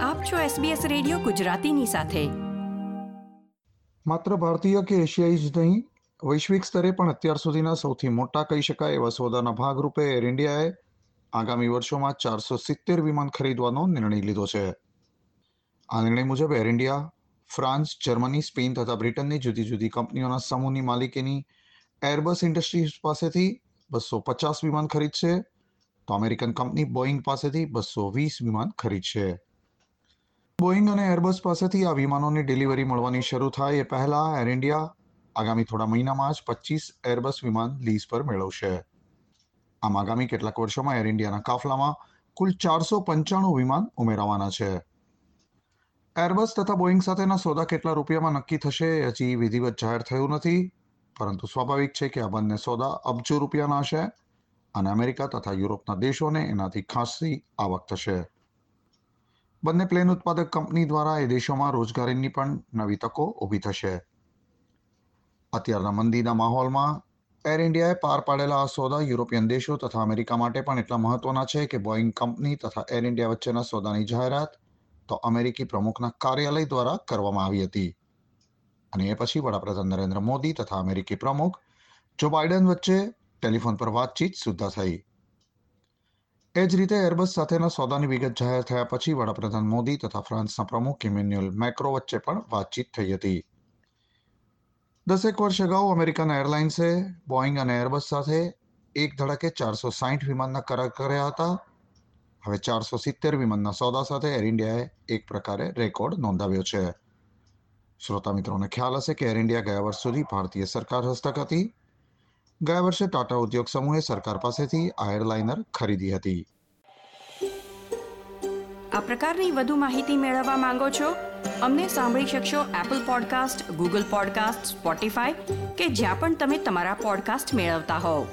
આપ છો SBS radio ગુજરાતીની સાથે. માત્ર ભારતીય કે એશિયાઈ જ નહીં, વૈશ્વિક સ્તરે પણ અત્યાર સુધીના સૌથી મોટા કહી શકાય એવા સોદાના ભાગરૂપે એર ઇન્ડિયાએ આગામી વર્ષોમાં ચારસો સિત્તેર વિમાન ખરીદવાનો નિર્ણય લીધો છે. આ નિર્ણય મુજબ Air India France, Germany, Spain તથા બ્રિટનની જુદી જુદી કંપનીઓના સમૂહની માલિકીની એરબસ ઇન્ડસ્ટ્રીઝ પાસેથી બસો પચાસ વિમાન ખરીદશે તો અમેરિકન કંપની બોઈંગ પાસેથી બસો વીસ વિમાન ખરીદશે. બોઈંગ અને એરબસ પાસેથી આ વિમાનોની ડિલિવરી મળવાની શરૂ થાય એ પહેલા એર ઇન્ડિયા આગામી થોડા મહિનામાં જ પચીસ એરબસ વિમાન લીઝ પર મેળવશે. આમ આગામી કેટલાક વર્ષોમાં એર ઇન્ડિયાના કાફલામાં કુલ ચારસો પંચાણું વિમાન ઉમેરાવાના છે. એરબસ તથા બોઈંગ સાથેના સોદા કેટલા રૂપિયામાં નક્કી થશે હજી વિધિવત જાહેર થયું નથી, પરંતુ સ્વાભાવિક છે કે આ બંને સોદા અબજો રૂપિયાના હશે અને અમેરિકા તથા યુરોપના દેશોને એનાથી ખાસી આવક થશે. બંને પ્લેન ઉત્પાદક કંપની દ્વારા એ દેશોમાં રોજગારીની પણ નવી તકો ઊભી થશે. અત્યારના મંદીના માહોલમાં એર ઇન્ડિયાએ પાર પાડેલા આ સોદા યુરોપિયન દેશો તથા અમેરિકા માટે પણ એટલા મહત્વના છે કે બોઈંગ કંપની તથા એર ઇન્ડિયા વચ્ચેના સોદાની જાહેરાત તો અમેરિકી પ્રમુખના કાર્યાલય દ્વારા કરવામાં આવી હતી. અને એ પછી વડાપ્રધાન નરેન્દ્ર મોદી તથા અમેરિકી પ્રમુખ જો બાઇડન વચ્ચે ટેલિફોન પર વાતચીત સુદ્ધા થઈ. એ જ રીતે એરબસ સાથેના સોદાની વિગત જાહેર થયા પછી વડાપ્રધાન મોદી તથા ફ્રાન્સના પ્રમુખ ઇમેન્યુઅલ મેક્રો વચ્ચે પણ વાતચીત થઈ હતી. દસેક વર્ષ અગાઉ અમેરિકન એરલાઇન્સે બોઈંગ અને એરબસ સાથે એક ધડકે ચારસો સાહીઠ વિમાનના કરાર કર્યા હતા. હવે ચારસો સિત્તેર વિમાનના સોદા સાથે એર ઇન્ડિયાએ એક પ્રકારે રેકોર્ડ નોંધાવ્યો છે. શ્રોતા મિત્રોને ખ્યાલ હશે કે એર ઇન્ડિયા ગયા વર્ષ સુધી ભારતીય સરકાર હસ્તક હતી. ગયા વર્ષે ટાટા ઉદ્યોગ સમૂહે સરકાર પાસેથી એરલાઇનર ખરીદી હતી. આ પ્રકારની વધુ માહિતી મેળવવા માંગો છો? અમને સાંભળી શકશો Apple podcast Google podcast Spotify કે જ્યાં પણ તમે તમારા પોડકાસ્ટ મેળવતા હોવ.